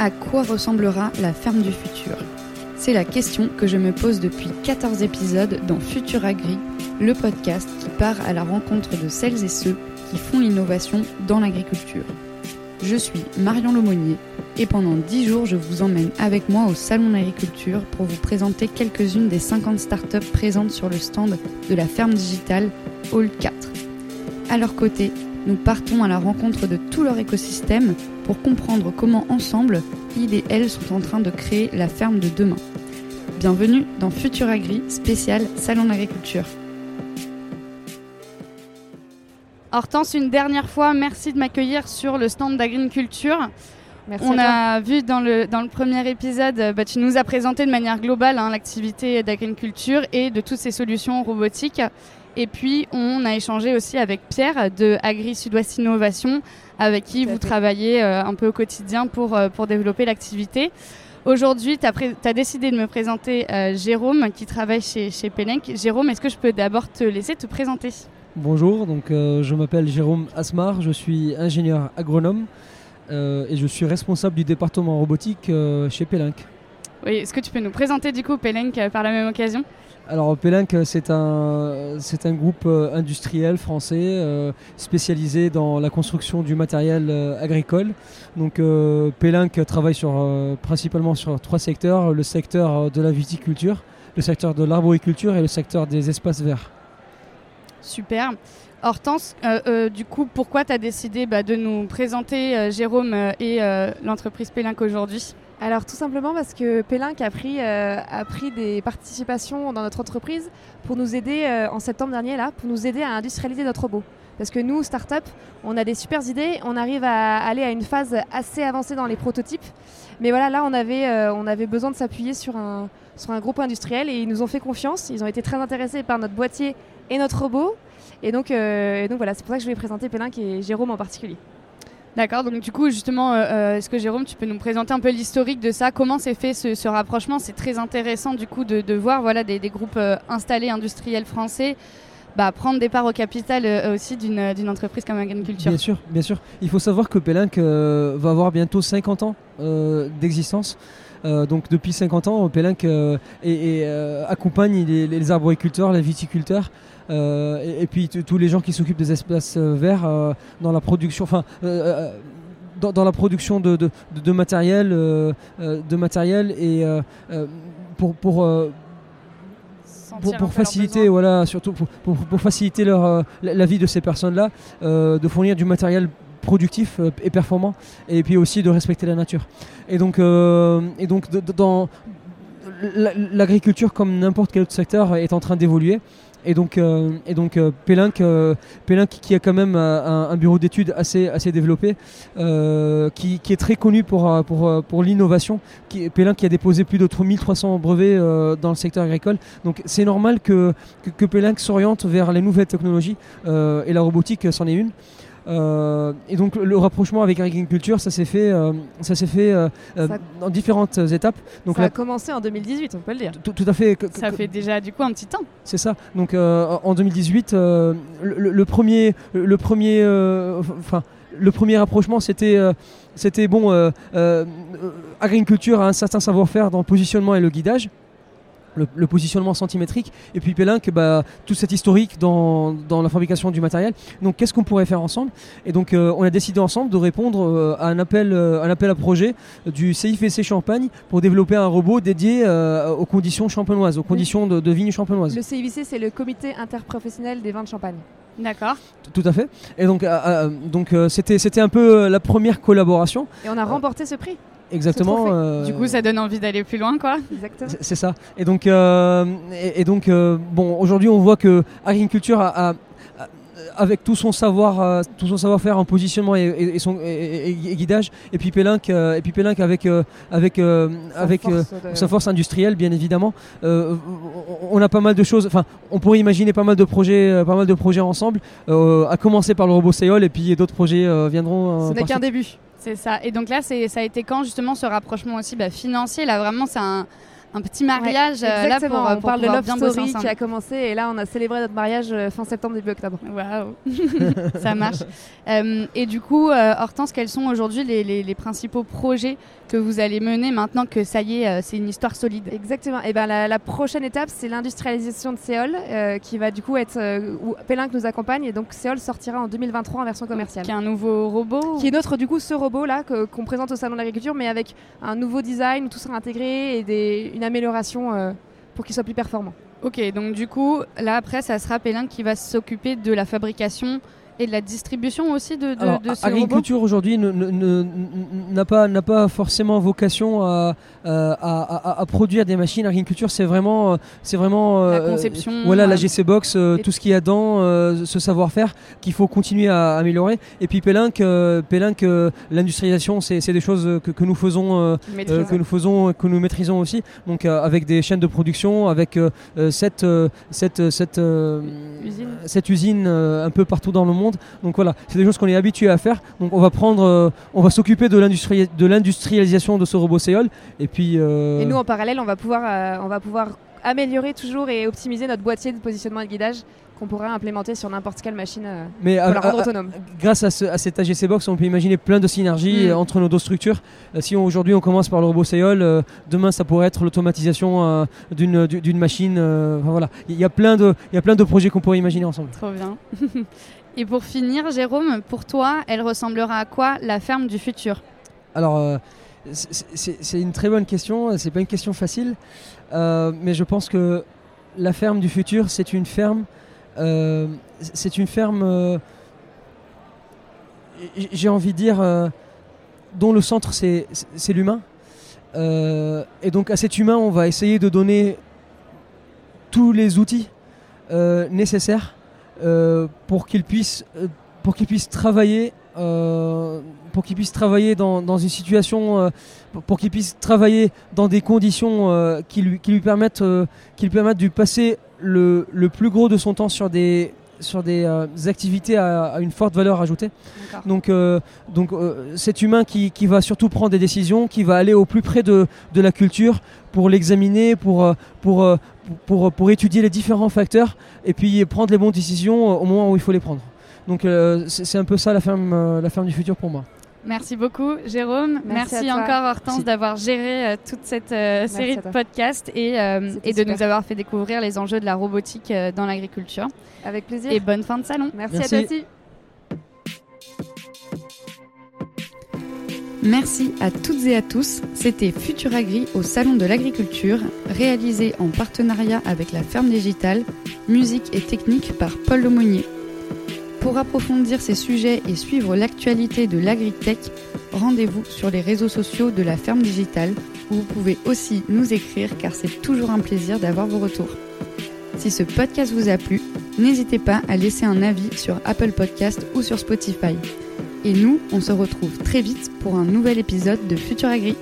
À quoi ressemblera la ferme du futur? C'est la question que je me pose depuis 14 épisodes dans Futur Agri, le podcast qui part à la rencontre de celles et ceux qui font l'innovation dans l'agriculture. Je suis Marion Lomonier et pendant 10 jours, je vous emmène avec moi au Salon d'agriculture pour vous présenter quelques-unes des 50 startups présentes sur le stand de la ferme digitale Hall 4. À leur côté, nous partons à la rencontre de tout leur écosystème pour comprendre comment ensemble, ils et elles sont en train de créer la ferme de demain. Bienvenue dans Futur Agri, spécial Salon d'agriculture. Hortense, une dernière fois, merci de m'accueillir sur le stand d'agriculture. On a vu dans le, dans le premier épisode, bah, tu nous as présenté de manière globale hein, l'activité d'agriculture et de toutes ces solutions robotiques. Et puis, on a échangé aussi avec Pierre de Agri Sud-Ouest Innovation, avec qui vous travaillez euh, un peu au quotidien pour, euh, pour développer l'activité. Aujourd'hui, tu as, décidé de me présenter euh, Jérôme, qui travaille chez, chez Pelenc. Jérôme, est-ce que je peux d'abord te laisser te présenter? Bonjour, donc, je m'appelle Jérôme Asmar, je suis ingénieur agronome et je suis responsable du département robotique chez Pelenc. Oui, est-ce que tu peux nous présenter du coup Pelenc par la même occasion? Alors c'est un, c'est un groupe euh, industriel français euh, spécialisé dans la construction du matériel euh, agricole. Donc Pelenc travaille sur, principalement sur trois secteurs, le secteur de la viticulture, le secteur de l'arboriculture et le secteur des espaces verts. Super. Hortense, du coup, pourquoi tu as décidé bah, de nous présenter Jérôme et l'entreprise Pelenc aujourd'hui? Alors tout simplement parce que Pélinck a pris, euh, des participations dans notre entreprise pour nous aider euh, en septembre dernier là, pour nous aider à industrialiser notre robot. Parce que nous, start-up, on a des super idées, on arrive à aller à une phase assez avancée dans les prototypes. Mais voilà, là, on avait, euh, on avait besoin de s'appuyer sur un, sur un groupe industriel et ils nous ont fait confiance. Ils ont été très intéressés par notre boîtier et notre robot. Et donc, donc voilà, c'est pour ça que je vais présenter Pélinck et Jérôme en particulier. D'accord, donc du coup justement, euh, euh, est-ce que Jérôme, tu peux nous présenter un peu l'historique de ça Comment s'est fait ce, rapprochement? C'est très intéressant du coup de, voir voilà, des, groupes euh, installés industriels français bah, prendre des parts au capital aussi d'une entreprise comme Agriculture. Bien sûr, bien sûr. Il faut savoir que Pelinck va avoir bientôt 50 ans d'existence. Donc depuis 50 ans, Pelinck accompagne les, les, arboriculteurs, les viticulteurs euh, et, puis tous les gens qui s'occupent des espaces euh, verts euh, dans la production, enfin dans, la production de, de, matériel, de matériel et pour, pour pour, faciliter, voilà, surtout pour, pour, faciliter leur, la, vie de ces personnes-là, de fournir du matériel productif et performant, et puis aussi de respecter la nature. Et donc, et donc dans l'agriculture, comme n'importe quel autre secteur, est en train d'évoluer. Et donc, euh, et donc euh, euh, qui a quand même un, bureau d'études assez, assez développé, qui, est très connu pour, pour, pour l'innovation. Pélin qui a déposé plus de 1300 brevets dans le secteur agricole. Donc c'est normal que, que, que s'oriente vers les nouvelles technologies, et la robotique c'en est une. Euh, et donc le rapprochement avec l'agriculture, ça s'est fait, euh, ça s'est fait euh, dans différentes étapes. Donc ça a commencé en 2018, on peut le dire. Tout, à fait. Ça fait déjà du coup un petit temps. C'est ça. Donc en 2018, le, premier, le premier, enfin le premier rapprochement, c'était, c'était bon, agriculture a un certain savoir-faire dans le positionnement et le guidage le, positionnement centimétrique, et puis Pélinck, bah, tout cet historique dans, la fabrication du matériel. Donc qu'est-ce qu'on pourrait faire ensemble? Et donc euh, on a décidé ensemble de répondre euh, à un appel, euh, un appel à projet du CIFC Champagne pour développer un robot dédié aux conditions champenoises, aux conditions de, de vignes champenoises. Le CIFC, c'est le comité interprofessionnel des vins de champagne. D'accord. Tout à fait. Et donc, donc c'était, c'était un peu la première collaboration. Et on a remporté ce prix. Exactement. Euh, du coup, ça donne envie d'aller plus loin, quoi. Exactement. C'est ça. Et donc, euh, et, donc euh, bon, aujourd'hui, on voit que Agriculture a, avec tout son savoir, tout son savoir-faire en positionnement et, son guidage, et puis Pélinck, et puis avec avec avec sa force industrielle, bien évidemment. on a pas mal de choses. Enfin, on pourrait imaginer pas mal de projets, pas mal de projets ensemble. à commencer par le robot Seol, et puis d'autres projets viendront. Ce n'est qu'un début. C'est ça. Et donc là, ça a été quand justement ce rapprochement aussi? Bah, financier Là, vraiment, c'est un, un petit mariage euh, là pour, euh, on pour parle de Love Story qui a commencé et là on a célébré notre mariage euh, fin septembre début octobre. Waouh, ça marche. Euh, et du coup, euh, Hortense, quels sont aujourd'hui les, les- les principaux projets que vous allez mener maintenant que ça y est, euh, c'est une histoire solide? Exactement. Et ben la, la prochaine étape c'est l'industrialisation de euh, qui va du coup être où Pélinck nous accompagne et donc Séol sortira en 2023 en version commerciale. Qui est un nouveau robot Qui est notre du coup ce robot là qu'on présente au salon de l'agriculture mais avec un nouveau design où tout sera intégré et des- une amélioration euh, pour qu'il soit plus performant. Ok, donc du coup, là après, ça sera Pélin qui va s'occuper de la fabrication et de la distribution aussi de, de, Alors, de ce robot agriculture aujourd'hui n'a pas pas forcément vocation à, à, à- produire des machines. Agriculture, c'est vraiment euh, c'est vraiment La euh, conception, voilà la euh, GC Box, euh, tout ce qu'il y a dans euh, ce savoir-faire qu'il faut continuer à améliorer. Et puis euh, euh, l'industrialisation, c'est des choses que, que nous faisons. euh, euh, que nous faisons, que nous maîtrisons aussi, donc euh, avec des chaînes de production, avec euh, euh, cette, euh, cette, cette, euh, Usine. cette usine euh, un peu partout dans le monde. Donc voilà, c'est des choses qu'on est habitué à faire. Donc on va prendre, euh, on va s'occuper de l'industrialisation de ce robot Séol. Et puis. euh, Et nous en parallèle on va pouvoir euh, on va pouvoir améliorer toujours et optimiser notre boîtier de positionnement et de guidage qu'on pourra implémenter sur n'importe quelle machine euh, mais pour à- la rendre à- autonome. grâce à, ce- à cette AGC Box, on peut imaginer plein de synergies Mm. entre nos deux structures. Euh, si aujourd'hui on commence par le robot euh, demain ça pourrait être l'automatisation euh, d'une machine. euh, voilà, il y a plein de, il y a plein de projets qu'on pourrait imaginer ensemble. Trop bien. et pour finir, Jérôme, pour toi, elle ressemblera à quoi la ferme du futur? Alors, euh, c'est- une très bonne question. C'est pas une question facile, Euh, mais je pense que la ferme du futur, c'est une ferme. euh, c'est une ferme. J'ai envie de dire dont le centre c'est l'humain. Et donc à cet humain, on va essayer de donner tous les outils nécessaires pour qu'il puisse euh, pour qu'il puisse travailler euh, pour qu'il puisse travailler dans, dans une situation euh, pour- pour qu'il puisse travailler dans des conditions euh, qui, lui, qui lui permettent euh, qui lui permettent de passer le, le plus gros de son temps sur des sur des euh, activités à, à une forte valeur ajoutée. Donc, euh, donc euh, cet humain qui, qui va surtout prendre des décisions, qui va aller au plus près de, de la culture pour l'examiner, pour, euh, pour, pour, pour étudier les différents facteurs et puis prendre les bonnes décisions au moment où il faut les prendre. Donc c'est un peu ça la ferme, la ferme du futur pour moi. Merci beaucoup, Jérôme. Merci encore, Hortense, d'avoir géré euh, toute cette euh, série de podcasts et, euh, et de super. nous avoir fait découvrir les enjeux de la robotique euh, dans l'agriculture. Avec plaisir. Et bonne fin de salon. Merci, Merci. à toi aussi. Merci à toutes et à tous. C'était Futuragri au Salon de l'Agriculture, réalisé en partenariat avec la Ferme Digitale, musique et technique par Paul Lemonnier. Pour approfondir ces sujets et suivre l'actualité de l'agritech, rendez-vous sur les réseaux sociaux de la Ferme Digitale où vous pouvez aussi nous écrire car c'est toujours un plaisir d'avoir vos retours. Si ce podcast vous a plu, n'hésitez pas à laisser un avis sur Apple Podcast ou sur Spotify. Et nous, on se retrouve très vite pour un nouvel épisode de Futur Agri.